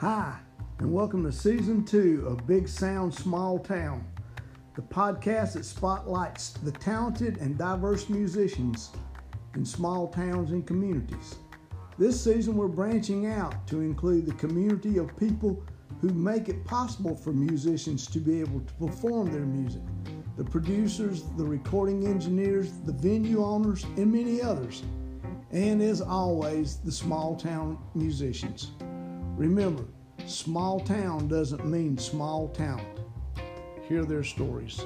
Hi, and welcome to season two of Big Sound Small Town, the podcast that spotlights the talented and diverse musicians in small towns and communities. This season, we're branching out to include the community of people who make it possible for musicians to be able to perform their music the producers, the recording engineers, the venue owners, and many others. And as always, the small town musicians. Remember, small town doesn't mean small talent. Hear their stories.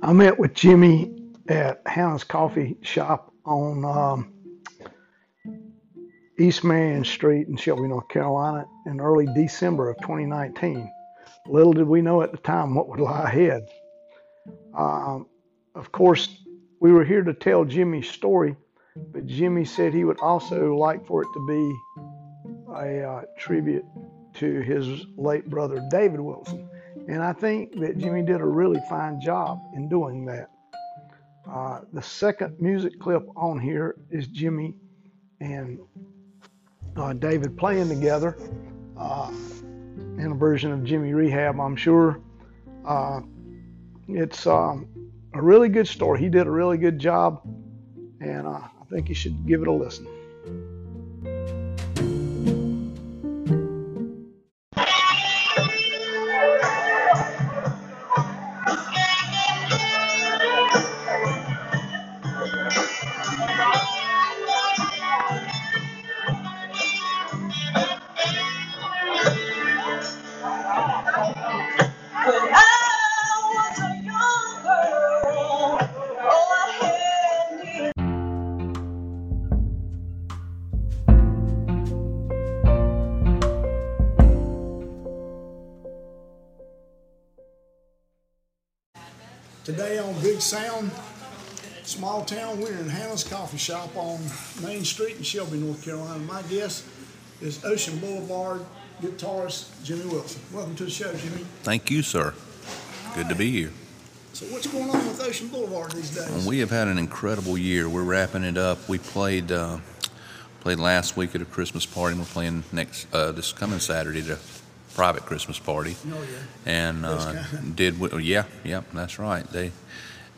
I met with Jimmy at Hannah's Coffee Shop on um, East Marion Street in Shelby, North Carolina in early December of 2019. Little did we know at the time what would lie ahead. Um, of course, we were here to tell Jimmy's story, but Jimmy said he would also like for it to be a uh, tribute to his late brother David Wilson. And I think that Jimmy did a really fine job in doing that. Uh, the second music clip on here is Jimmy and uh, David playing together uh, in a version of Jimmy Rehab, I'm sure. Uh, it's um, a really good story. He did a really good job, and uh, I think you should give it a listen. Sound, small town, we're in Hannah's Coffee Shop on Main Street in Shelby, North Carolina. My guest is Ocean Boulevard guitarist Jimmy Wilson. Welcome to the show, Jimmy. Thank you, sir. Good to be here. So, what's going on with Ocean Boulevard these days? We have had an incredible year. We're wrapping it up. We played uh, played last week at a Christmas party. and We're playing next uh, this coming Saturday to a private Christmas party. Oh, yeah. And uh, did we, yeah, yeah, that's right. They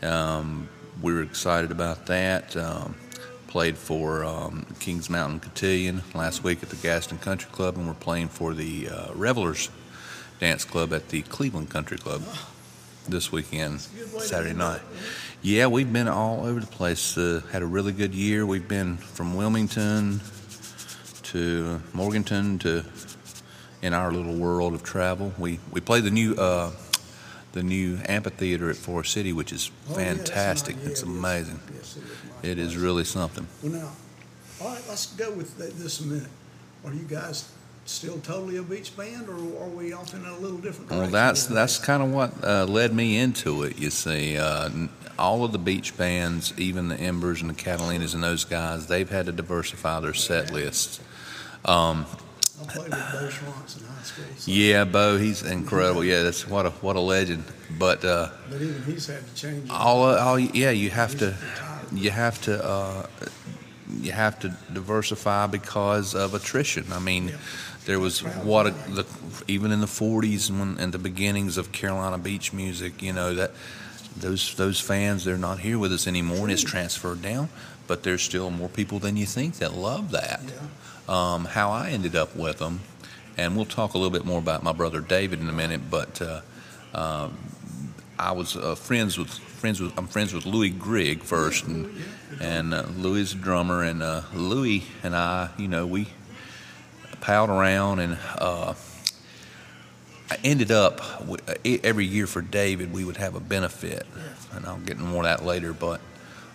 um, we were excited about that. Um, played for um, Kings Mountain Cotillion last week at the Gaston Country Club, and we're playing for the uh, Revelers Dance Club at the Cleveland Country Club this weekend, Saturday night. Yeah, we've been all over the place. Uh, had a really good year. We've been from Wilmington to Morganton to in our little world of travel. We we play the new uh, the new amphitheater at Forest City, which is Oh, fantastic. Yeah, it's amazing. Yes, it is nice. It is really something. Well, now, all right, let's go with this a minute. Are you guys still totally a beach band, or are we off in a little different direction? Well, that's that's kind of what uh, led me into it. You see, uh, all of the beach bands, even the Embers and the Catalinas and those guys, they've had to diversify their set lists. Um, I played with Bo in high school, so, yeah, Bo, he's incredible. Yeah, that's what a what a legend. But uh, but even he's had to change. it. all, all yeah, you have He's to retired. you have to uh, you have to diversify because of attrition. I mean, Yeah. there was what a, the, even in the '40s when and the beginnings of Carolina beach music. You know that those those fans they're not here with us anymore, and it's transferred down. But there's still more people than you think that love that. Yeah. Um, how I ended up with them, and we'll talk a little bit more about my brother David in a minute. But uh, um, I was uh, friends with friends with I'm friends with Louis Grigg first, and and uh, Louis is a drummer, and uh, Louis and I, you know, we palled around, and uh, ended up e- every year for David we would have a benefit, and I'll get into more of that later. But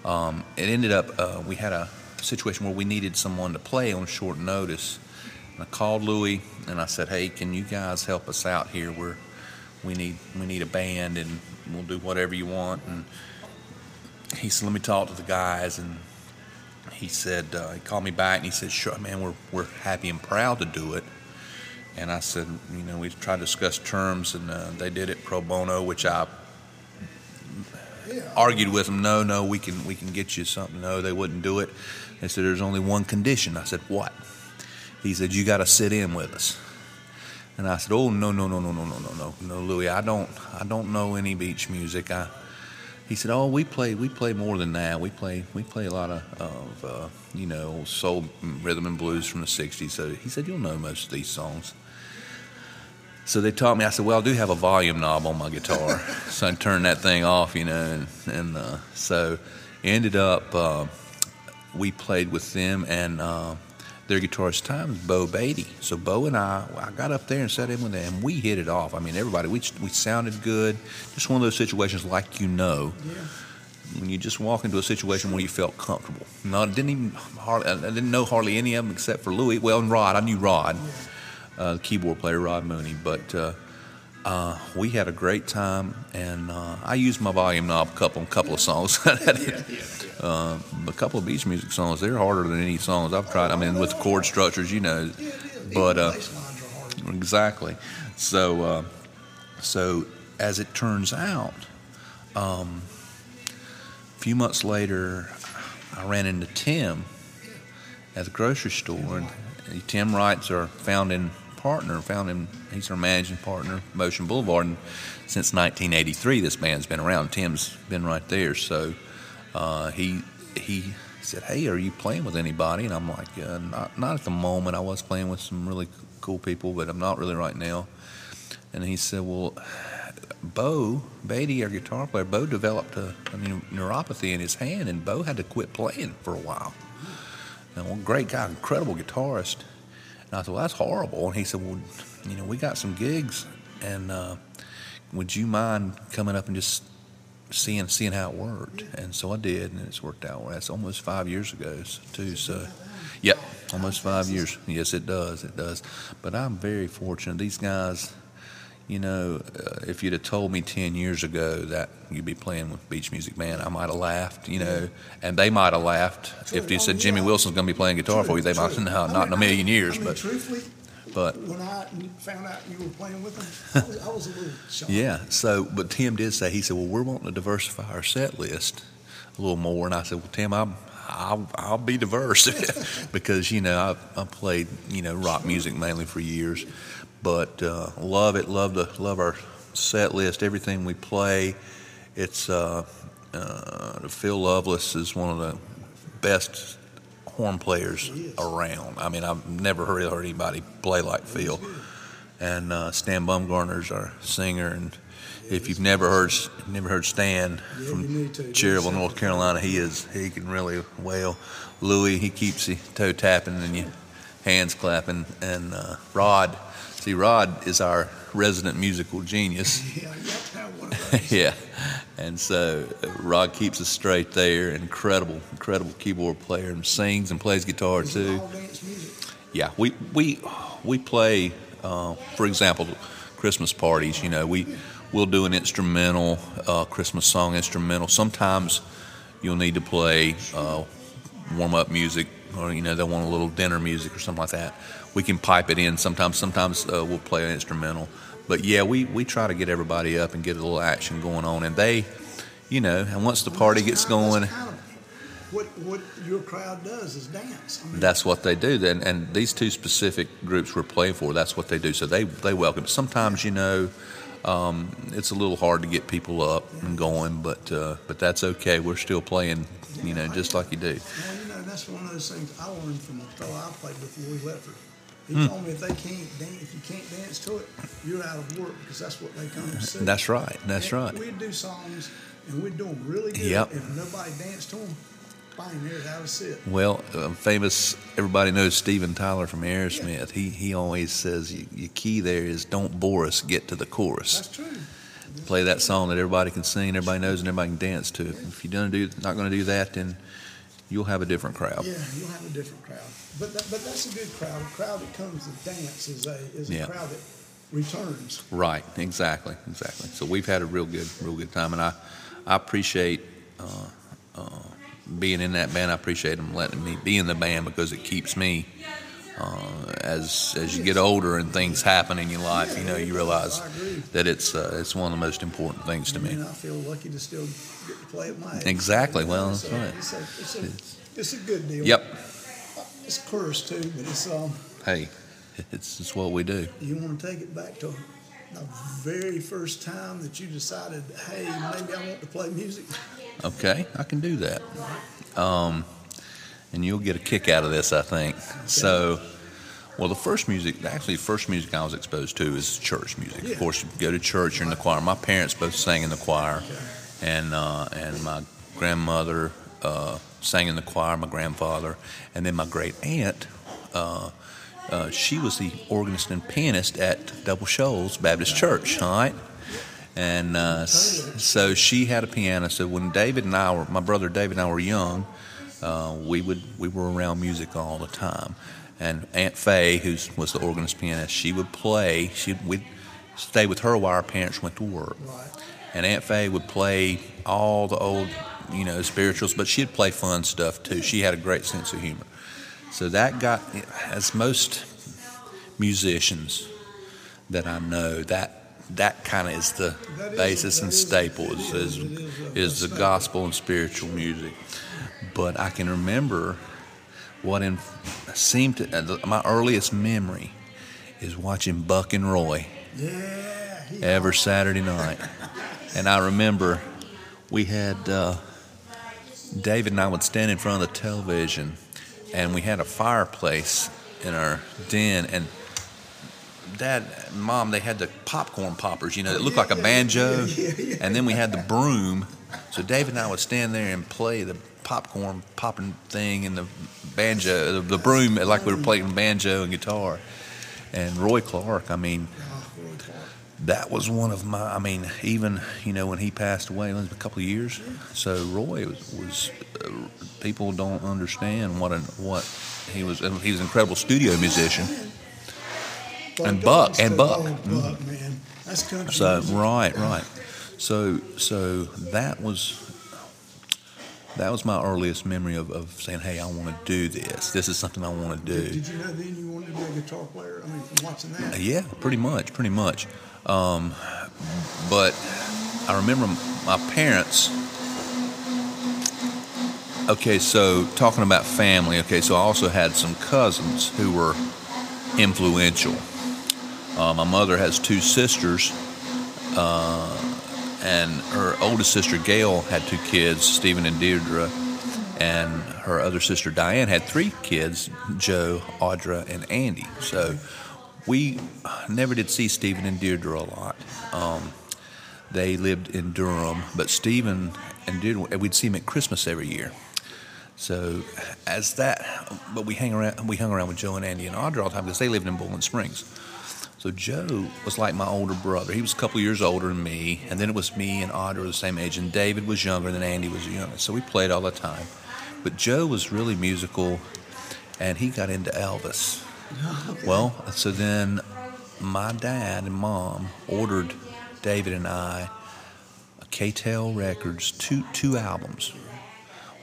um, it ended up uh, we had a situation where we needed someone to play on short notice. And I called Louis and I said, "Hey, can you guys help us out here? We're we need we need a band and we'll do whatever you want." And he said, "Let me talk to the guys." And he said uh, he called me back and he said, "Sure, man, we're we're happy and proud to do it." And I said, you know, we tried to discuss terms and uh, they did it pro bono, which I argued with them. No, no, we can we can get you something. No, they wouldn't do it. They said there's only one condition. I said what? He said you got to sit in with us. And I said, oh no no no no no no no no no Louis, I don't I don't know any beach music. I he said, "Oh, we play we play more than that. We play we play a lot of, of uh, you know soul rhythm and blues from the '60s." So he said, "You'll know most of these songs." So they taught me. I said, "Well, I do have a volume knob on my guitar, so I turned that thing off, you know." And, and uh, so ended up uh, we played with them and uh, their guitarist time was Bo Beatty. So Bo and I, I got up there and sat in with them, and we hit it off. I mean, everybody, we we sounded good. Just one of those situations, like you know, Yeah. when you just walk into a situation where you felt comfortable. No, I didn't even hardly, I didn't know hardly any of them except for Louis. Well, and Rod, I knew Rod, uh, keyboard player, Rod Mooney. But uh, uh, we had a great time, and uh, I used my volume knob a couple, couple of songs. uh, a couple of beach music songs, they're harder than any songs I've tried. I mean, with chord structures, you know. But uh. Exactly. So, uh, so as it turns out, um, a few months later, I ran into Tim at the grocery store, and Tim Wright's are found founding partner. Found him. He's our managing partner, Ocean Boulevard, and since 1983, this band's been around. Tim's been right there, so uh, he he said, "Hey, are you playing with anybody?" And I'm like, uh, "Not not at the moment. I was playing with some really cool people, but I'm not really right now." And he said, "Well, Bo Beatty, our guitar player, Bo developed a, a neuropathy in his hand, and Bo had to quit playing for a while. And well, great guy, incredible guitarist. And I said, well, that's horrible. And he said, well, you know, we got some gigs, and uh, would you mind coming up and just seeing seeing how it worked? And so I did, and it's worked out. That's almost five years ago, too. So, yep, almost five years. Yes, it does. It does. But I'm very fortunate. These guys you know, uh, if you'd have told me 10 years ago that you'd be playing with Beach Music Band, I might have laughed, you know, and they might have laughed if they said Jimmy Wilson's going to be playing guitar for you. They might have no, not in a million years, I mean, but, truthfully, but when I found out you were playing with them, I was, I was a little shocked. yeah. So, but Tim did say, he said, well, we're wanting to diversify our set list a little more. And I said, well, Tim, I'm, I'll, I'll be diverse because, you know, I've, I've played, you know, rock music mainly for years, but uh, love it, love the, love our set list, everything we play. It's, uh, uh, Phil Lovelace is one of the best horn players around. I mean, I've never heard, heard anybody play like Phil. And uh, Stan Bumgarner's our singer, and if you've never heard never heard Stan from to. Cherryville, North Carolina, he is he can really wail. Louis, he keeps the toe tapping and you hands clapping, and uh, Rod, see Rod is our resident musical genius. Yeah, you have to have one of those. yeah, and so uh, Rod keeps us straight there. Incredible, incredible keyboard player, and sings and plays guitar too. all dance music. Yeah, we we we play, uh, for example, Christmas parties. You know, we we'll do an instrumental uh, Christmas song instrumental. Sometimes you'll need to play uh, warm up music, or you know they want a little dinner music or something like that. We can pipe it in. Sometimes sometimes uh, we'll play an instrumental. But yeah, we we try to get everybody up and get a little action going on, and they. You know, and once the party gets going, that's kind of what what your crowd does is dance. I mean, That's what they do. And, and these two specific groups we're playing for, that's what they do. So they, they welcome. Sometimes, you know, um, it's a little hard to get people up and going, but uh, but that's okay. We're still playing, you know, just like you do. Well, you know, that's one of those things I learned from a fellow I played with, Louis Ledford. He Hmm. told me if they can't dance, if you can't dance to it, you're out of work because that's what they come to see. That's right. That's And right. We'd do songs and we'd do them really good. Yep. If nobody danced to them, fine, there's how to sit. Well, uh, famous, everybody knows Steven Tyler from Aerosmith. He, he always says, your key there is don't bore us, get to the chorus. That's true. Play that song that everybody can sing, everybody knows, and everybody can dance to. If you're gonna do, not going to do that, then you'll have a different crowd. Yeah, you'll have a different crowd. But that, but that's a good crowd. A crowd that comes to dance is a is a Yeah. crowd that returns. Right, exactly, exactly. So we've had a real good, real good time, and I, I appreciate uh, uh, being in that band. I appreciate them letting me be in the band because it keeps me uh, as as you get older and things happen in your life, you know, you realize that it's uh, it's one of the most important things to me. And I feel lucky to still get to play at my age. Exactly. Well, that's right. It's a, it's, a, it's a good deal. Yep. It's cursed too, but it's um. Hey, it's it's what we do. You want to take it back to the very first time that you decided, hey, maybe I want to play music. Okay, I can do that. Um, and you'll get a kick out of this, I think. So, well, the first music, actually, the first music I was exposed to is church music. Yeah. Of course, you go to church, you're in the choir. My parents both sang in the choir, and uh, and my grandmother uh, sang in the choir, my grandfather, and then my great aunt. Uh, uh, she was the organist and pianist at Double Shoals Baptist Church, all right? And uh, so she had a piano. So when David and I were, my brother David and I were young, uh, we would we were around music all the time. And Aunt Faye, who was the organist pianist, she would play. She we'd stay with her while our parents went to work. Right. And Aunt Faye would play all the old, you know, spirituals, but she'd play fun stuff too. She had a great sense of humor. So that got, as most musicians that I know, that that kind of is the basis and staple is, is, is, it is is the gospel and spiritual music. But I can remember what in, seemed to, uh, my earliest memory is watching Buck and Roy Yeah. every Saturday night. And I remember we had uh, David and I would stand in front of the television, and we had a fireplace in our den, and Dad, and Mom, they had the popcorn poppers, you know, that looked like a banjo, and then we had the broom. So David and I would stand there and play the popcorn popping thing and the banjo, the, the broom, like we were playing banjo and guitar. And Roy Clark, I mean, that was one of my. I mean, even you know when he passed away, it was a couple of years. So Roy was, was uh, people don't understand what an what he was. He was an incredible studio musician. And Buck, and Buck. Mm-hmm. Buck, man. That's country. So right, right. So so that was that was my earliest memory of, of saying, "Hey, I want to do this. This is something I want to Did, do." did you know then you wanted to be a guitar player? I mean, from watching that. Yeah, pretty much, pretty much. Um, but I remember my parents. Okay, so talking about family. Okay, so I also had some cousins who were influential. Uh, my mother has two sisters, uh, and her oldest sister Gail had two kids, Stephen and Deirdre, and her other sister Diane had three kids, Joe, Audra, and Andy. So we never did see Stephen and Deirdre a lot. Um, they lived in Durham, but Stephen and Deirdre, we'd see them at Christmas every year. So as that, but we hang around, we hung around with Joe and Andy and Audra all the time because they lived in Boiling Springs. So Joe was like my older brother. He was a couple years older than me, and then it was me and were the same age, and David was younger than Andy was younger. So we played all the time. But Joe was really musical, and he got into Elvis. Well, so then my dad and mom ordered David and I a K-Tel Records two two albums.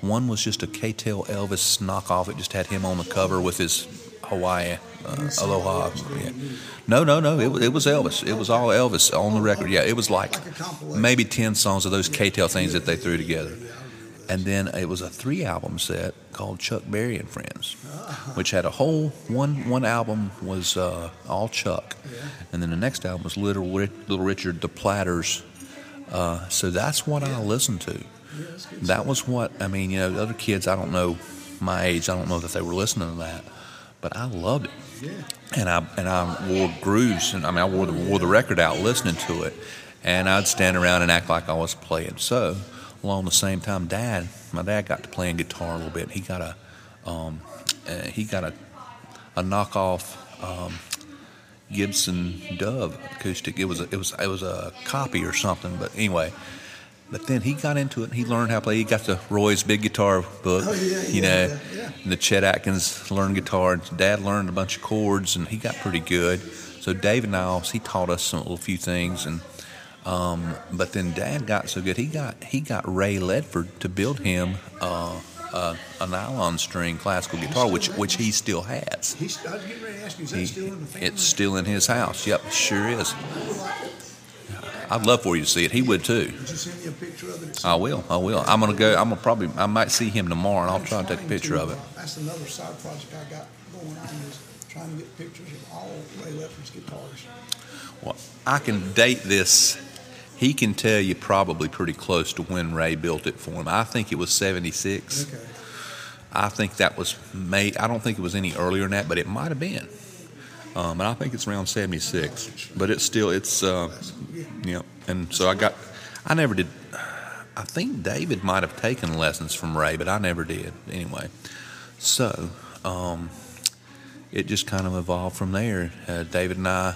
One was just a K-Tel Elvis knockoff. It just had him on the cover with his Hawaii uh, Aloha. Yeah. No, no, no. It, it was Elvis. It was all Elvis on the record. Yeah, it was like maybe ten songs of those K-Tel things that they threw together. And then it was a three album set called Chuck Berry and Friends, which had a whole one one album was uh, all Chuck, and then the next album was Little Little Richard the Platters. Uh, so that's what I listened to. That was what I mean. You know, the other kids, I don't know my age. I don't know that they were listening to that, but I loved it. Yeah. And I and I wore grooves, and I mean I wore the wore the record out listening to it, and I'd stand around and act like I was playing. So along the same time, Dad, my dad got to playing guitar a little bit. He got a um, uh, he got a a knockoff um, Gibson Dove acoustic. It was a, it was it was a copy or something, but anyway. But then he got into it. and He learned how to play. He got the Roy's Big Guitar book, Oh, yeah, you yeah, know, yeah, and the Chet Atkins learned guitar. And Dad learned a bunch of chords, and he got pretty good. So David and I, he taught us some little few things, and um, but then Dad got so good. He got he got Ray Ledford to build him uh, a, a nylon string classical guitar, which which he still has. He's, I was getting ready to ask you, is that He, still in the family? it's still in his house. Yep, sure is. I'd love for you to see it. He would too. Would you send me a picture of it? I will. I will. I'm gonna go. I'm gonna probably. I might see him tomorrow, and I'll try and take a picture of it. That's another side project I got going on is trying to get pictures of all Ray Ledford's guitars. Well, I can date this. He can tell you probably pretty close to when Ray built it for him. I think it was 76. Okay. I think that was made. I don't think it was any earlier than that, but it might have been. Um, and I think it's around 76. But it's still, it's, uh, yeah. And so I got, I never did. I think David might have taken lessons from Ray, but I never did anyway. So um, it just kind of evolved from there. Uh, David and I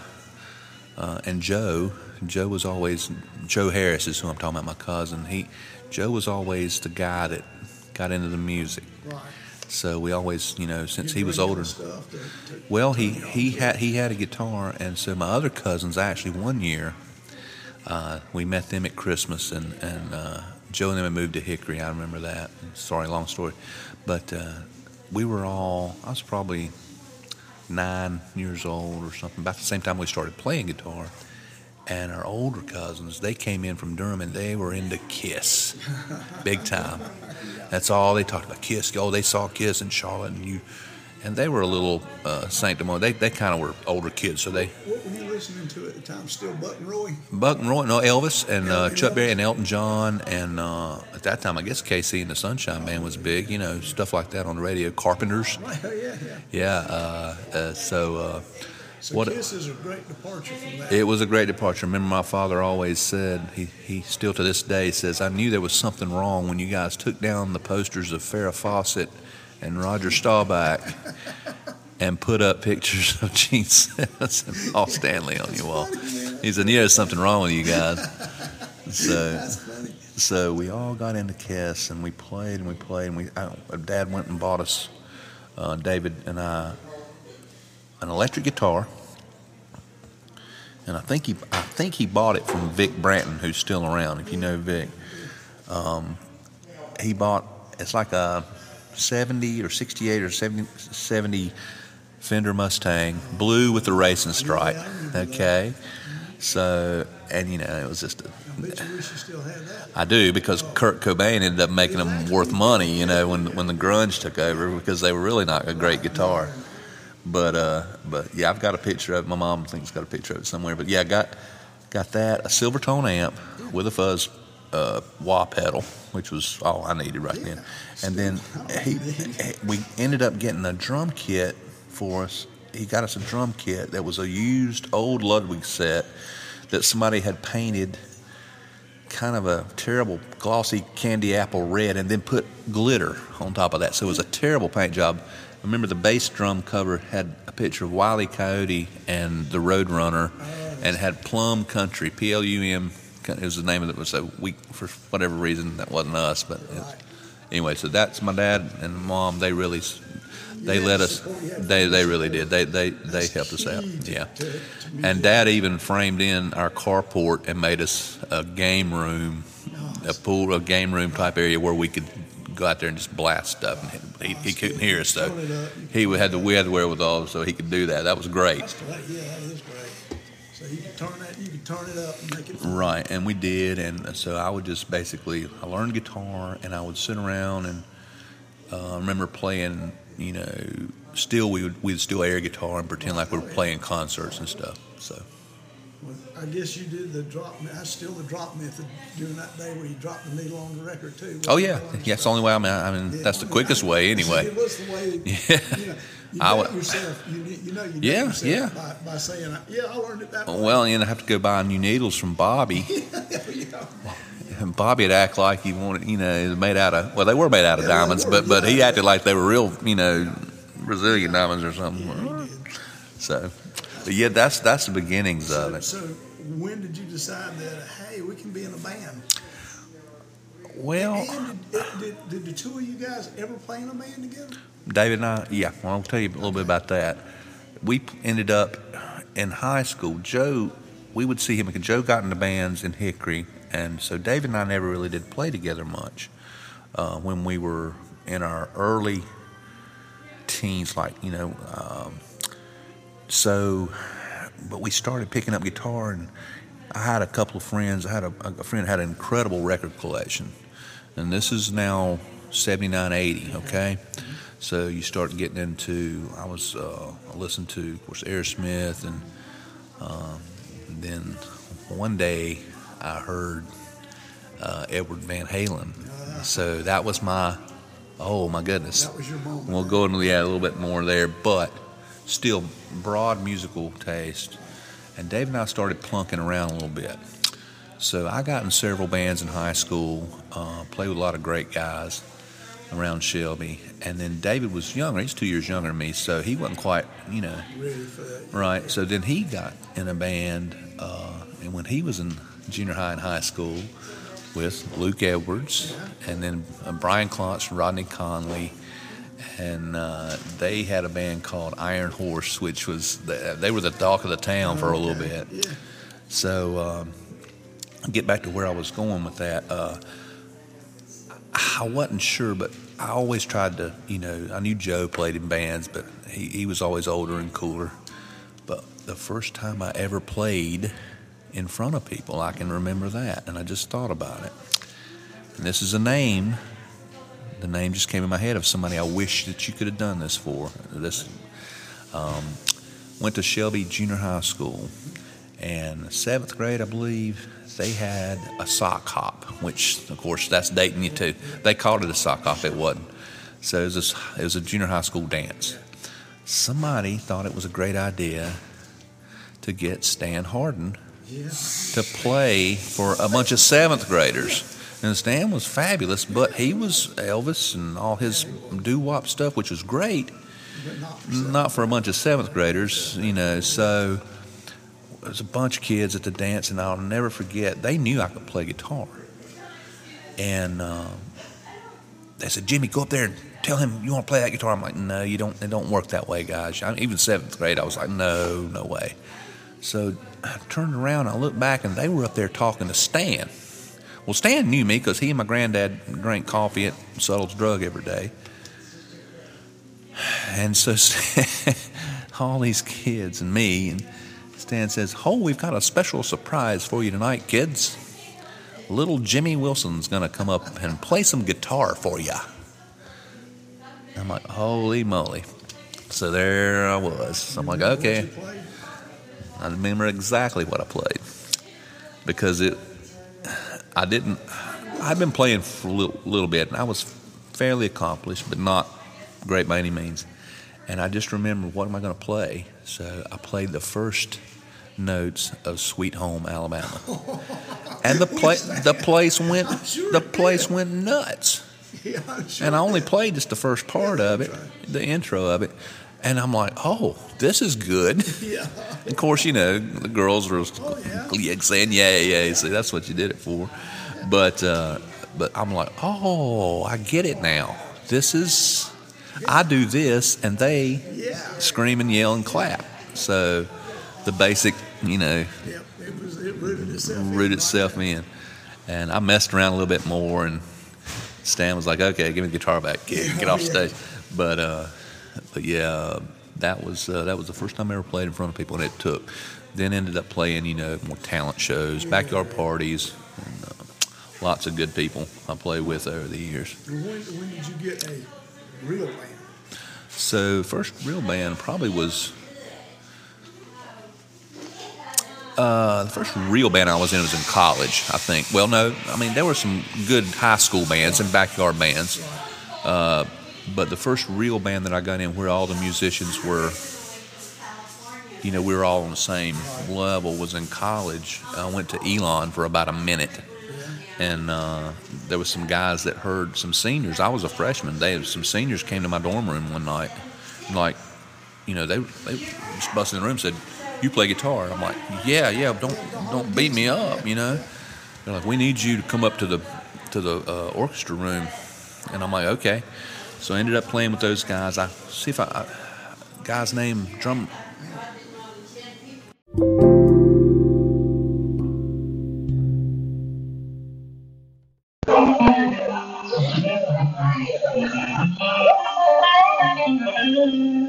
uh, and Joe. Joe was always Joe Harris is who I'm talking about. My cousin. He Joe was always the guy that got into the music. Right. So we always, you know, since he was older. Stuff to, to, Well, he he had he had a guitar, and so my other cousins actually one year, uh, we met them at Christmas, and and uh, Joe and them had moved to Hickory. I remember that. Sorry, long story, but uh, we were all. I was probably nine years old or something. About the same time we started playing guitar, and our older cousins they came in from Durham and they were into Kiss, big time. That's all they talked about. Kiss. Oh, they saw Kiss in Charlotte, and you. And they were a little uh, sanctimonious. They, they kind of were older kids, so they what were you listening to at the time? Still Buck and Roy? Buck and Roy, no Elvis and uh, Elvis. Chuck Berry and Elton John and uh, at that time I guess KC and the Sunshine Band was big, you know stuff like that on the radio. Carpenters. Oh, yeah, yeah. yeah. Uh, uh, so uh, So What- Kiss is a great departure from that. it was a great departure. Remember, my father always said he he still to this day says I knew there was something wrong when you guys took down the posters of Farrah Fawcett and Roger Staubach. And put up pictures of Gene Simmons and Paul Stanley on your wall. He said, "Yeah, there's something wrong with you guys." So, So we all got into Kiss and we played and we played and we. I, Dad went and bought us, uh, David and I, an electric guitar. And I think he, I think he bought it from Vic Branton, who's still around. If you know Vic, um, he bought. It's like a seventy or sixty-eight or 70, 70 Fender Mustang, blue with the racing stripe. Okay, so and you know it was just a. I do because Kurt Cobain ended up making them worth money, you know, when when the grunge took over because they were really not a great guitar. But uh, but yeah, I've got a picture of it. My mom thinks got a picture of it somewhere. But yeah, I got got that a Silvertone amp with a fuzz uh, wah pedal, which was all I needed right then. And then he, he- we ended up getting a drum kit for us. He got us a drum kit that was a used old Ludwig set that somebody had painted kind of a terrible glossy candy apple red and then put glitter on top of that. So it was a terrible paint job. I remember the bass drum cover had a picture of Wiley Coyote and the Roadrunner and had Plum Country, P L U M. It was the name of it. was So we, for whatever reason, that wasn't us. But it, anyway, so that's my dad and mom. They really, they had let us. Oh, they they really did. They they they helped us out. Yeah. And. Dad even framed in our carport and made us a game room, a pool, a game room type area where we could go out there and just blast stuff. And he, he couldn't hear us, so he had the we had the wherewithal, so he could do that. That was great. Yeah, that is great. So you can turn that, you turn it up and make it fun. Right, and we did, and so I would just basically I learned guitar, and I would sit around and uh, I remember playing, you know, still we would we'd still air guitar and pretend like we were playing concerts and stuff. So Well, I guess you did the drop. That's still the drop method during that day where you dropped the needle on the record too. oh yeah, yeah, it's the only way. I mean, I mean Yeah, that's the I mean, quickest I- way anyway. It was the way. Yeah. You know, you I would- yourself. You, you know you Yeah, yourself yeah. By, by saying, "Yeah, I learned it that way." Well, and I have to go buy new needles from Bobby. yeah. And Bobby'd act like he wanted, you know, it was made out of. Well, they were made out of Yeah, diamonds, were, but but he acted like they were real, you know, Brazilian diamonds or something. So, but yeah, that's that's the beginnings of it. so when did you decide that? Hey, we can be in a band. Well, And did, did, did the two of you guys ever play in a band together? David and I, yeah, well, I'll tell you a little bit about that. We ended up in high school. Joe, we would see him because Joe got into bands in Hickory, and so David and I never really did play together much uh, when we were in our early teens, like you know. Um, so, but we started picking up guitar, and I had a couple of friends. I had a, a friend had an incredible record collection, and this is now 79, 80, Okay, so you start getting into. I was uh, I listened to, of course, Aerosmith, and um, then one day I heard uh, Edward Van Halen. So that was my, oh my goodness. That was your moment. We'll go into yeah a little bit more there, but still broad musical taste. And Dave and I started plunking around a little bit. So I got in several bands in high school, uh, played with a lot of great guys around Shelby. And then David was younger; he's two years younger than me, so he wasn't quite, you know, Ready for that. right. So then he got in a band, uh, and when he was in junior high and high school with Luke Edwards, and then uh, Brian Klontz and Rodney Conley, and uh, they had a band called Iron Horse, which was the, they were the talk of the town for a little bit. Yeah. So, um, get back to where I was going with that. Uh, I wasn't sure, but I always tried to, you know, I knew Joe played in bands, but he, he was always older and cooler. But the first time I ever played in front of people, I can remember that, and I just thought about it. And this is a name. The name just came in my head of somebody I wish that you could have done this for. This um, went to Shelby Junior High School, and seventh grade, I believe, they had a sock hop, which of course that's dating you too. They called it a sock hop, it wasn't. So it was a, it was a junior high school dance. Somebody thought it was a great idea to get Stan Harden to play for a bunch of seventh graders. And Stan was fabulous, but he was Elvis and all his doo wop stuff, which was great, But not for not for a bunch of seventh graders, you know. So there's a bunch of kids at the dance, and I'll never forget. They knew I could play guitar, and um, they said, "Jimmy, go up there and tell him you want to play that guitar." I'm like, "No, you don't. It don't work that way, guys." I, even seventh grade, I was like, "No, no way." So I turned around, I looked back, and they were up there talking to Stan. Well, Stan knew me because he and my granddad drank coffee at Suttle's Drug every day. And so all these kids and me, and Stan says, Ho, we've got a special surprise for you tonight, kids. Little Jimmy Wilson's going to come up and play some guitar for you. I'm like, Holy moly. So there I was. I'm like, okay. I remember exactly what I played because it. I didn't. I'd been playing for a little, little bit, and I was fairly accomplished, but not great by any means. And I just remember what am I going to play? So I played the first notes of "Sweet Home Alabama," and the pla- the place went sure the place went nuts. Yeah, sure. And I only played just the first part of it, the intro of it. And I'm like, oh, this is good. Yeah. Of course, you know, the girls were yeah. yeah, saying, yeah, yeah, see, that's what you did it for. But, uh, but I'm like, oh, I get it now. This is, I do this, and they Yeah. scream and yell and clap. So the basic, you know, Yep. It was. It rooted itself. in root my itself in. And I messed around a little bit more, and Stan was like, "Okay, give me the guitar back, get, Yeah, get off yeah. stage." But, uh, but yeah, that was uh, that was the first time I ever played in front of people, and it took. Then ended up playing, you know, more talent shows, backyard parties, and uh, lots of good people I played with over the years. When, when did you get a real band? So first real band probably was uh, the first real band I was in was in college, I think. Well, no, I mean there were some good high school bands and backyard bands, uh, but the first real band that I got in where all the musicians were, you know, we were all on the same level was in college. I went to Elon for about a minute and uh, there was some guys that heard some seniors. I was a freshman. They some seniors came to my dorm room one night, and like, you know, they they just busted in the room and said, "You play guitar?" I'm like, "Yeah, yeah. Don't don't beat me up," you know. They're like, "We need you to come up to the to the uh, orchestra room," and I'm like, "Okay." So I ended up playing with those guys. I see if I, I guy's name drum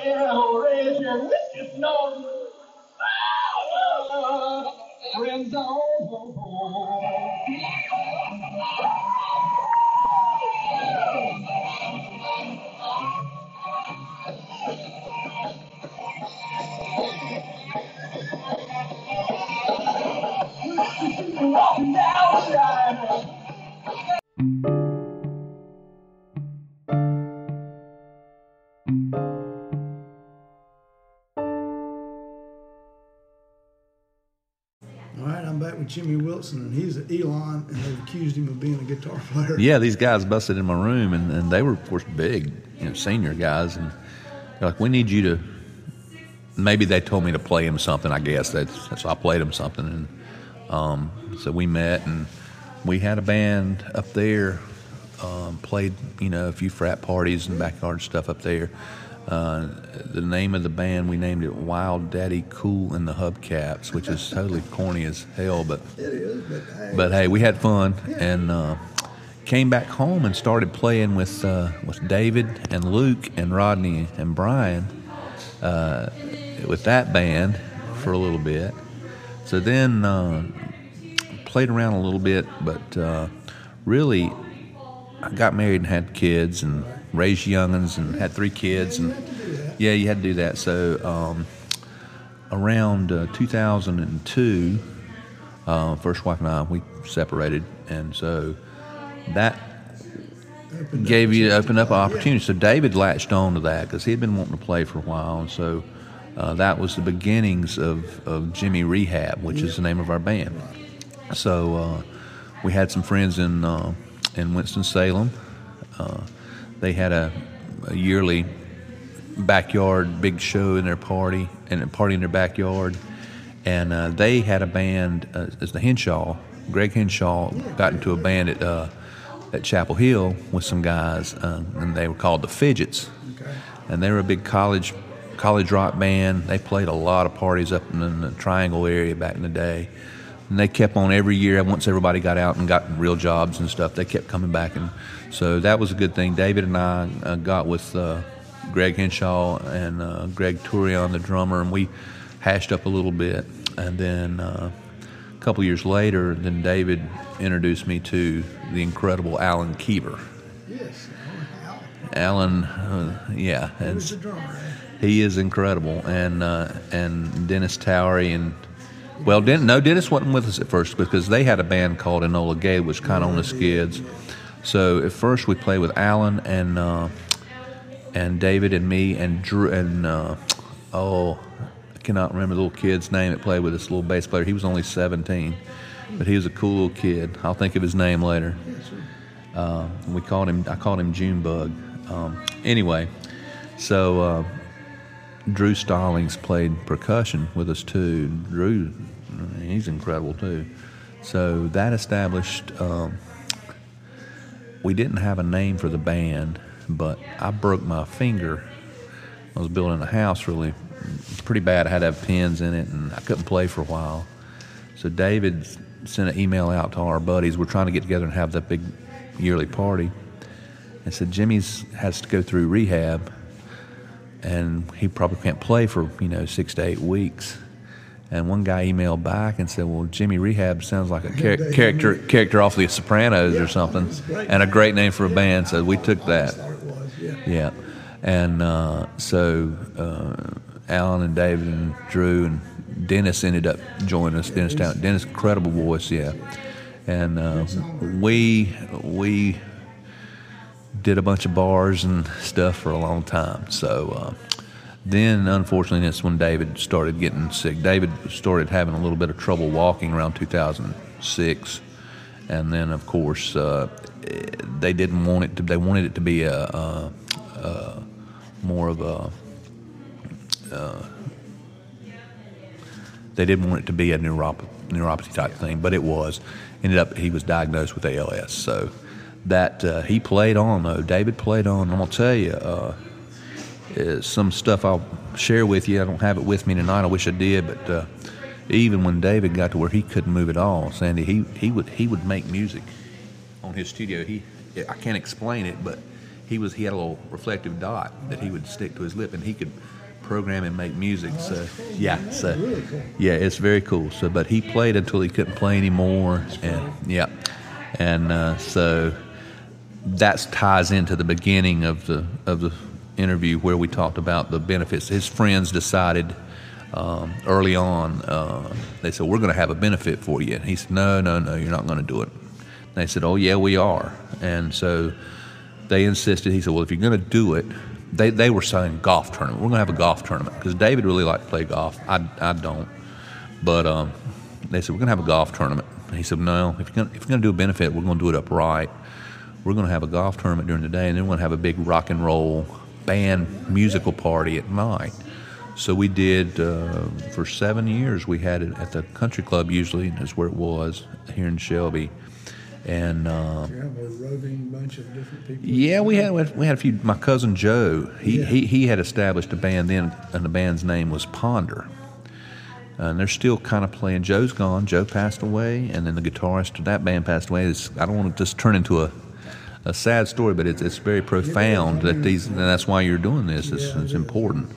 All Jimmy Wilson, and he's at Elon, and they've accused him of being a guitar player. Yeah, these guys busted in my room, and, and they were, of course, big, you know, senior guys, and they're like, "We need you to." Maybe they told me to play him something. I guess that's, that's so I played him something, and um, so we met, and we had a band up there. Um, played, you know, a few frat parties and backyard stuff up there. Uh, the name of the band we named it Wild Daddy Cool and the Hubcaps, which is totally corny as hell, but is, but hey, but hey, we had fun and uh, came back home and started playing with uh, with David and Luke and Rodney and Brian uh, with that band for a little bit. So then uh, played around a little bit, but uh, really I got married and had kids and raised youngins and had three kids and yeah, you had to do that. So um, around uh, 2002 uh, first wife and I, we separated, and so that opened gave you opened up an Yeah. opportunity. So David latched on to that because he had been wanting to play for a while, and so uh, that was the beginnings of, of Jimmy Rehab, which is the name of our band. So uh, we had some friends in uh, in Winston Salem. They had a, a yearly backyard big show in their party and a party in their backyard, and uh, they had a band uh, as the Henshaw. Greg Henshaw got into a band at uh, at Chapel Hill with some guys, uh, and they were called the Fidgets, Okay. and they were a big college college rock band. They played a lot of parties up in the Triangle area back in the day. And they kept on every year. Once everybody got out and got real jobs and stuff, they kept coming back, and so that was a good thing. David and I uh, got with uh, Greg Henshaw and uh, Greg Turion, the drummer, and we hashed up a little bit. And then uh, a couple years later, then David introduced me to the incredible Alan Keever. Yes. Al, Alan, uh, yeah, he and was the drummer. he is incredible, and uh, and Dennis Towery and well, Den- no, Dennis wasn't with us at first because they had a band called Enola Gay, which kind of on the skids. So at first we played with Alan and uh, and David and me and Drew and uh, oh, I cannot remember the little kid's name that played with us, little bass player. He was only seventeen, but he was a cool little kid. I'll think of his name later. Uh, we called him. I called him Junebug. Um, anyway, so. Uh, Drew Stallings played percussion with us too. Drew, he's incredible too. So that established. Um, we didn't have a name for the band, but I broke my finger. I was building a house really pretty bad. I had to have pins in it, and I couldn't play for a while. So David sent an email out to all our buddies. We're trying to get together and have that big yearly party. and said Jimmy's has to go through rehab, and he probably can't play for you know six to eight weeks. And one guy emailed back and said, "Well, Jimmy Rehab sounds like a char- character character off The Sopranos or something, and a great name for a band." So we took that. Yeah, and uh, so uh, Alan and David and Drew and Dennis ended up joining us. Dennis Town, Dennis, incredible voice, yeah, and uh, we we did a bunch of bars and stuff for a long time. So uh, then, unfortunately, that's when David started getting sick. David started having a little bit of trouble walking around 2006, and then, of course, uh, they didn't want it to. They wanted it to be a, a, a more of a. Uh, they didn't want it to be a neuropathy, neuropathy type thing, but it was. Ended up, he was diagnosed with ALS. So that uh, he played on though. David played on. I'm gonna tell you uh, some stuff I'll share with you. I don't have it with me tonight. I wish I did, but uh, even when David got to where he couldn't move at all, Sandy, he he would he would make music on his studio. He I can't explain it, but he was he had a little reflective dot that he would stick to his lip, and he could program and make music. So yeah, so yeah, it's very cool. So, but he played until he couldn't play anymore, and yeah, and uh, so that ties into the beginning of the of the interview where we talked about the benefits. His friends decided um, early on. Uh, they said, "We're going to have a benefit for you," and he said, "No, no, no, you're not going to do it." And they said, "Oh yeah, we are," and so they insisted. He said, "Well, if you're going to do it." They, they were saying golf tournament. We're going to have a golf tournament because David really liked to play golf. I, I don't. But um, they said, We're going to have a golf tournament. And he said, No, if you're going to do a benefit, we're going to do it upright. We're going to have a golf tournament during the day, and then we're going to have a big rock and roll band musical party at night. So we did uh, for seven years. We had it at the country club. Usually, is where it was here in Shelby, and uh, You have a roving bunch of different people. yeah, we had we had a few. My cousin Joe, he Yeah. he, he had established a band then, and the band's name was Ponder. And they're still kind of playing. Joe's gone. Joe passed away, and then the guitarist of that band passed away. It's, I don't want to just turn into a, a sad story, but it's, it's very profound that these. And that's why you're doing this. It's, it's important.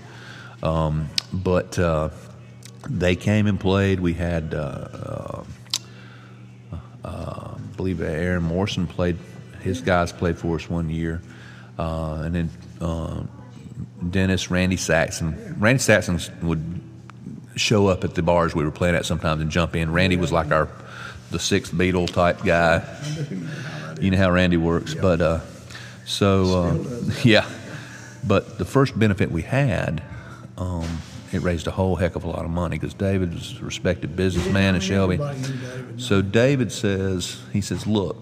Um, but uh, they came and played. We had, uh, uh, uh, I believe Aaron Morrison played. His guys played for us one year, uh, and then uh, Dennis, Randy Saxon. Randy Saxon would show up at the bars we were playing at sometimes and jump in. Randy was like our the sixth Beatle type guy. You know how Randy works, but uh, so uh, yeah. But the first benefit we had, um, it raised a whole heck of a lot of money because David was a respected businessman in Shelby. David. So David says, he says, look,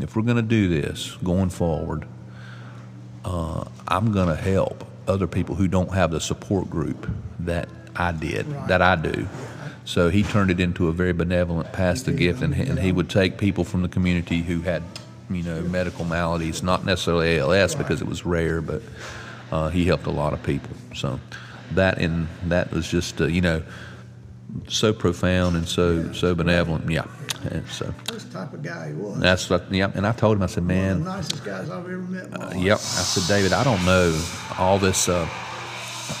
if we're going to do this going forward, uh, I'm going to help other people who don't have the support group that I did, Right. that I do. So he turned it into a very benevolent pass the gift, and, and he would take people from the community who had, you know, medical maladies, not necessarily ALS because it was rare, but uh, he helped a lot of people. So that and that was just, uh, you know, so profound and so so benevolent. Yeah, and so That's the type of guy he was. that's what. Yeah, and I told him, I said, One man, of the nicest guys I've ever met. life. Yep. I said, David, I don't know all this. Uh,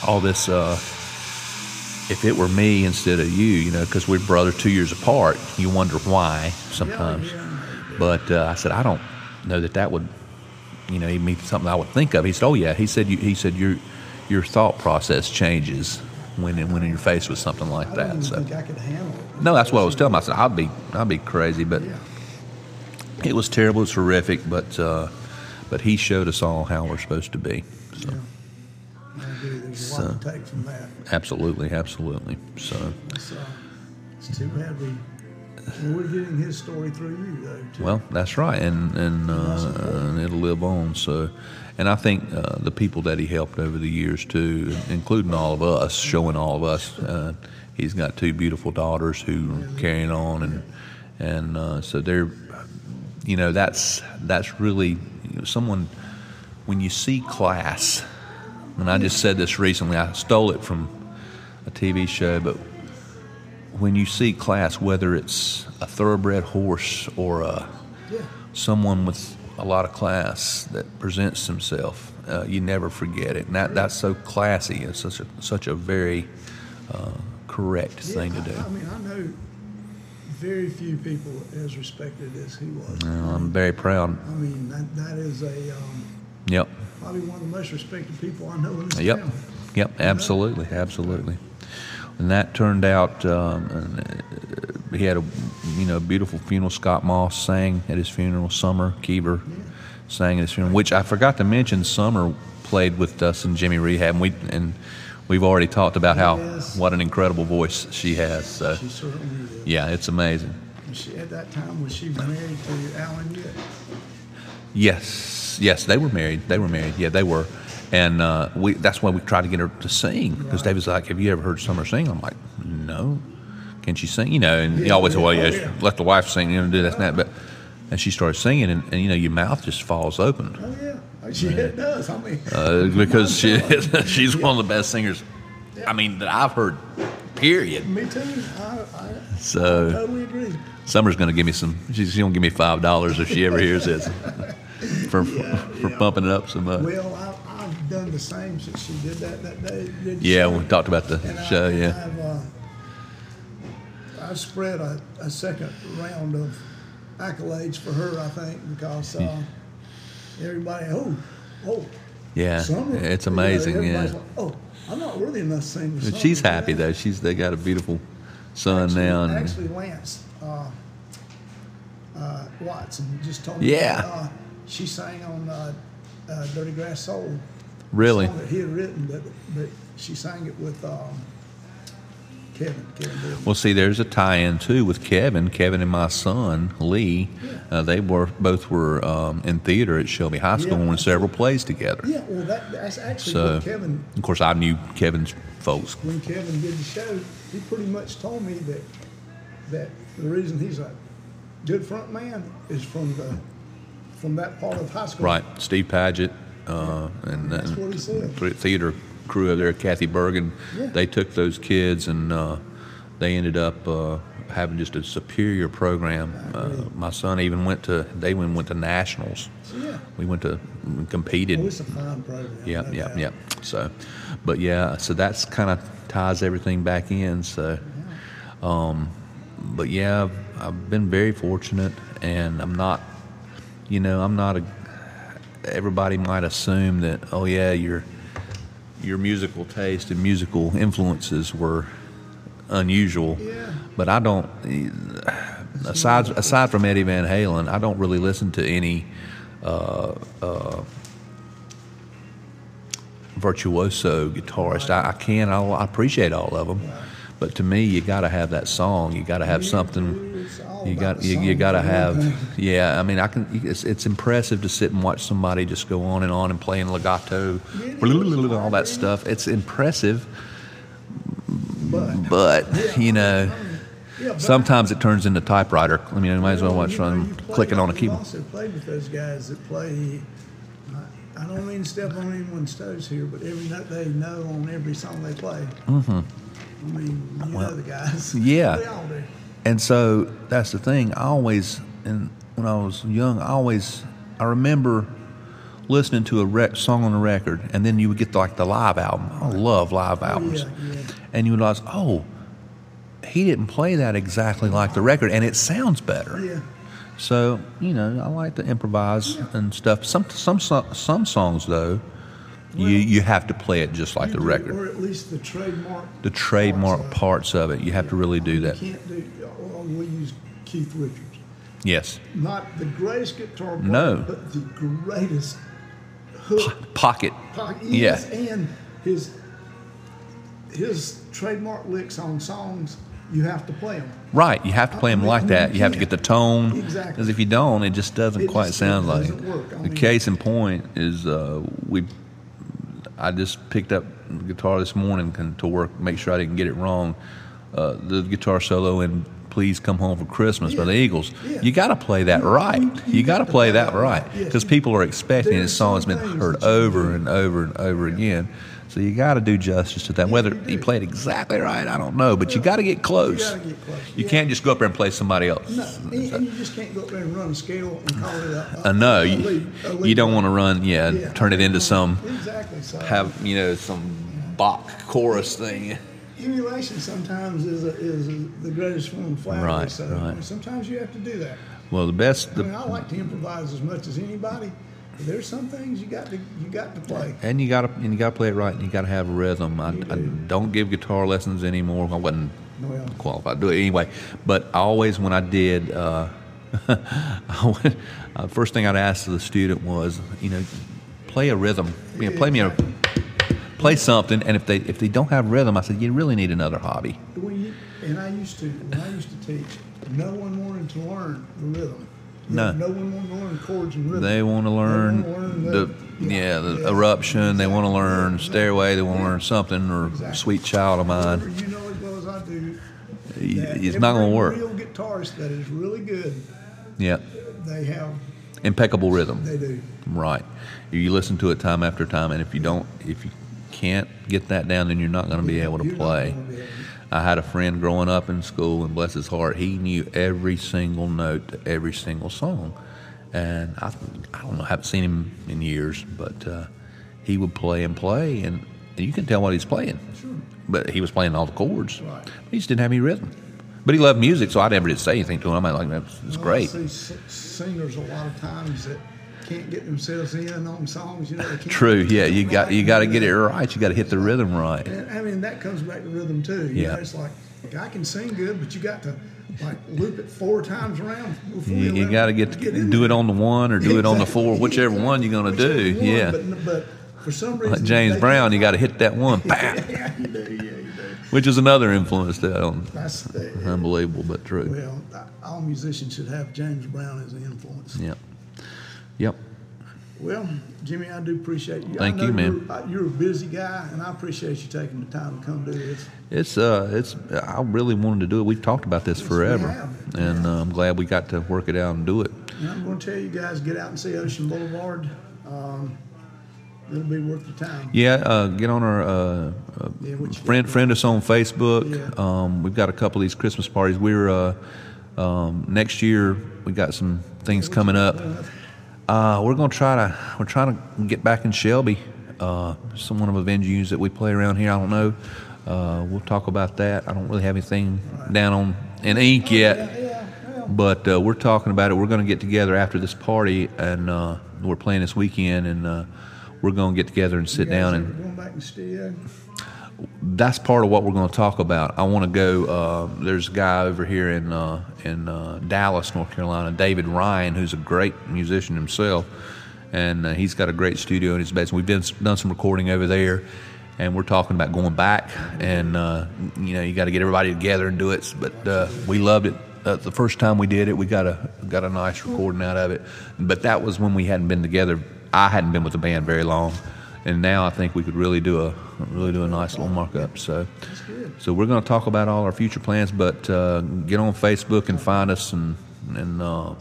all this. Uh, if it were me instead of you, you know, because we're brothers two years apart, you wonder why sometimes. Yeah, yeah. But uh, I said, I don't know that that would, you know, even be something I would think of. He said, Oh yeah. He said, you, he said your your thought process changes when when you're faced with something like that. So think I could handle it. no, that's what I was telling him. I said, I'd be I'd be crazy, but Yeah. it was terrible. It was horrific, but uh, but he showed us all how we're supposed to be. So Yeah. So- to take from that. absolutely, absolutely. So It's, uh, it's too bad we, well, we're getting his story through you, though. Too. well, that's right, and and, uh, and it'll live on. So, and I think uh, the people that he helped over the years too, including all of us, showing all of us. Uh, he's got two beautiful daughters who are carrying on, and and uh, so they're, you know, that's that's really you know, someone when you see class. And I just said this recently. I stole it from a TV show, but when you see class, whether it's a thoroughbred horse or a, yeah. someone with a lot of class that presents himself. Uh, you never forget it, and that, that's so classy. It's such a such a very uh, correct Yeah, thing to do. I, I mean, I know very few people as respected as he was. I'm very proud. I mean, that, that is a um, Yep. probably one of the most respected people I know in this Yep. town. Yep. Absolutely. Absolutely. And that turned out. Um, uh, he had a you know beautiful funeral. Scott Moss sang at his funeral. Summer Kiever sang at his funeral, which I forgot to mention. Summer played with us in Jimmy Rehab, and we and we've already talked about how Yes. what an incredible voice she has. So She yeah, it's amazing. And She, at that time, was she married to Alan yet? Yes, yes, they were married. They were married. Yeah, they were, and uh, we. That's why we tried to get her to sing because. David's like, "Have you ever heard Summer sing?" I'm like, "No." Can she sing? You know, and he Yeah, always said, "Well, yeah, yeah. let the wife sing, you know, do this and that." But and she started singing, and, and you know, your mouth just falls open Oh yeah, she it does. I mean, uh, because she she's one of the best singers. I mean, that I've heard. Period. me too. I, I So totally agree. Summer's going to give me some. She's going to give me five dollars if she ever hears this for for yeah. pumping it up so much. Well, I, done the same since she did that that day. the Yeah, we talked about the And show. and Yeah, I've, uh, I've spread a, a second round of accolades for her, I think, because uh, everybody, oh, oh, yeah, Summer. it's You know, amazing. Yeah, like, oh, I'm not worthy enough to sing But she's happy though. She's they got a beautiful son Actually, now. And, actually, Lance uh, uh, Watson just told me. Yeah. that, uh, she sang on uh, uh, "Dirty Grass Soul." Really? song that he had written, but but she sang it with um, Kevin. Kevin well, see, there's a tie-in too with Kevin. Kevin and my son Lee, uh, they were both were um, in theater at Shelby High School and were in several plays together. Yeah, well, that, that's actually So, what Kevin. of course, I knew Kevin's folks. When Kevin did the show, he pretty much told me that that the reason he's a good front man is from the from that part of high school. Right, Steve Paget uh, and, That's and what he said. the theater crew over there, Kathy Bergen. Yeah. They took those kids and uh, they ended up uh, having just a superior program. Uh, my son even went to they even went to nationals. Yeah. We went to competed. Oh, it's a fine program. Yeah, no yeah, doubt. yeah. So, but yeah, so that's kind of ties everything back in. So, um, but yeah, I've, I've been very fortunate, and I'm not, you know, I'm not a. Everybody might assume that, oh yeah, your your musical taste and musical influences were unusual, Yeah. but I don't. Aside aside from Eddie Van Halen, I don't really listen to any. Uh, uh, virtuoso guitarist. I, I can. I, I appreciate all of them, but to me, you got to have that song. You got to have something. You got you, you got to have. Yeah, I mean, I can. It's, it's impressive to sit and watch somebody just go on and on and playing legato, It is. all that stuff. It's impressive, But but you know, yeah, sometimes it turns into typewriter. I mean, you might as well Well, watch them clicking on a keyboard. also played with those guys that play. I- don't mean to step on anyone's toes here, but every note they know on every song they play. Mm-hmm. I mean, you know the guys. yeah. We all do. And so that's the thing. I always, and when I was young, I always, I remember listening to a rec- song on the record, and then you would get like the live album. I love live oh, albums, yeah, yeah. and you would realize, oh, he didn't play that exactly like the record, and it sounds better. Yeah, So you know, I like to improvise and stuff. Some some some songs though, you you have to play it just like the do, record. or at least the trademark. The trademark parts parts of it, you have to really do that. You can't do. Well, we use Keith Richards. Yes, Not the greatest guitar player, No. but the greatest hook pocket. pocket. Yeah. Yes, and his his trademark licks on songs, you have to play them. Right, you have to play them I mean, like that. you You have to get the tone. Exactly. Because if you don't, it just doesn't It quite just sound like it. work. I The mean- case in point is uh, we. I just picked up the guitar this morning to work, make sure I didn't get it wrong. Uh, the guitar solo in "Please Come Home for Christmas" by the Eagles. Yeah. You got to play that right. you- You, got to play that right because people are expecting This song has been heard over and over and over again. So you got to do justice to that. Whether you he played exactly right, I don't know, but you got to get close. gotta get close, You yeah. can't just go up there and play somebody else. No, and, and you just can't go up there and run a scale and call it a. a Uh, no, a you, lead- a you don't want to run. yeah, turn it into some Exactly. So have you know some Bach chorus thing. emulation sometimes is a, is the greatest form of flattery. Right, so right. Sometimes you have to do that. Well, the best, I mean, the, I like to improvise as much as anybody, there's some things you got to you got to play. and you got to and you got to play it right, and you got to have a rhythm. I, I don't give guitar lessons anymore. I wasn't Well, qualified to do it anyway. But I always, when I did, uh, I went, uh, first thing I'd ask the student was, you know, play a rhythm. You know, play me a, play something. And if they if they don't have rhythm, I said, you really need another hobby. you, and I used to when I used to teach, no one wanted to learn the rhythm. No. no one wanted to learn chords and rhythm. They want to learn learn the, the- yeah the yeah, eruption. They want to learn stairway. They want to learn something or Exactly. sweet child of mine. you know as well as I do. It's not going to work. Real guitarist that is really good, Yeah, they have impeccable rhythm. they do. Right. You listen to it time after time, and if you don't, if you can't get that down, then you're not going to be able to play. Gonna be able to- I had a friend growing up in school, and bless his heart, he knew every single note to every single song. And I, I don't know, I haven't seen him in years, but uh, he would play and play, and, and you can tell what he's playing. Sure. But he was playing all the chords. Right. He just didn't have any rhythm. But he loved music, so I never did say anything to him. I'm like, that's it's Well, great. I see singers a lot of times that can't get themselves in on songs. You know, True, yeah. You got you got to get it right. You got to hit the rhythm right. And I mean, that comes back to rhythm too. You Yeah. know, it's like, I can sing good, but you got to like loop it four times around before You, you got to get, do there. it on the one or do it on the four, Exactly. whichever one you're going to do. One, Yeah, But, but for some reason, like James Brown, you got to hit that one, yeah, you do, yeah, you do. which is another influence that on That's the, unbelievable but true. well, all musicians should have James Brown as an influence. Yep, yep. Well, Jimmy, I do appreciate you. Thank you, man. You're, uh, you're a busy guy, and I appreciate you taking the time to come do this. It's uh, it's. I really wanted to do it. We've talked about this we forever, and uh, I'm glad we got to work it out and do it. And I'm going to tell you guys, get out and see Ocean Boulevard. Um, it'll be worth the time. Yeah, uh, get on our uh, uh, Yeah, friend friend us on Facebook. Yeah. Um, we've got a couple of these Christmas parties. We're uh, um, next year. We got some things coming up. Uh, we're gonna try to we're trying to get back in Shelby. Uh, some one of the venues that we play around here. I don't know. Uh, we'll talk about that. I don't really have anything down on in ink yet. Yeah, yeah, well, But uh, we're talking about it. We're going to get together after this party, and uh, we're playing this weekend, and uh, we're going to get together and sit down. And that's part of what we're going to talk about. I want to go. Uh, there's a guy over here in uh, in uh, Dallas, North Carolina, David Ryan, who's a great musician himself, and uh, he's got a great studio in his basement. We've done done some recording over there, and we're talking about going back. And uh, you know, you got to get everybody together and do it. But uh, we loved it. The first time we did it, we got a got a nice recording out of it. But that was when we hadn't been together. I hadn't been with the band very long, and now I think we could really do a really do a nice little markup. So, so we're going to talk about all our future plans. But uh, get on Facebook and find us and and uh,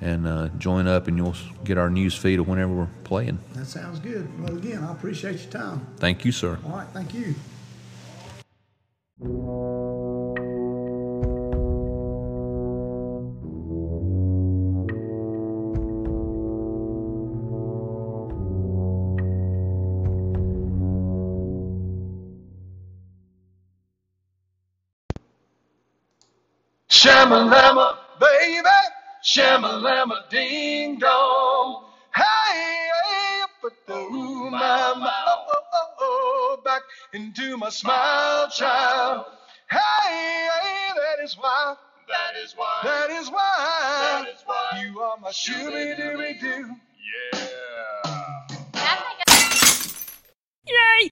and uh, join up, and you'll get our news feed of whenever we're playing. That sounds good. Well, again, I appreciate your time. Thank you, sir. All right, thank you. Shamalama, baby. Shamalama, ding dong. Hey, hey, the ooh my mouth, oh, oh, oh, back into my smile, child. Hey, hey, that is why. That is why. That is why. That is why. You are my shooby dooby doo. Yeah. Yay!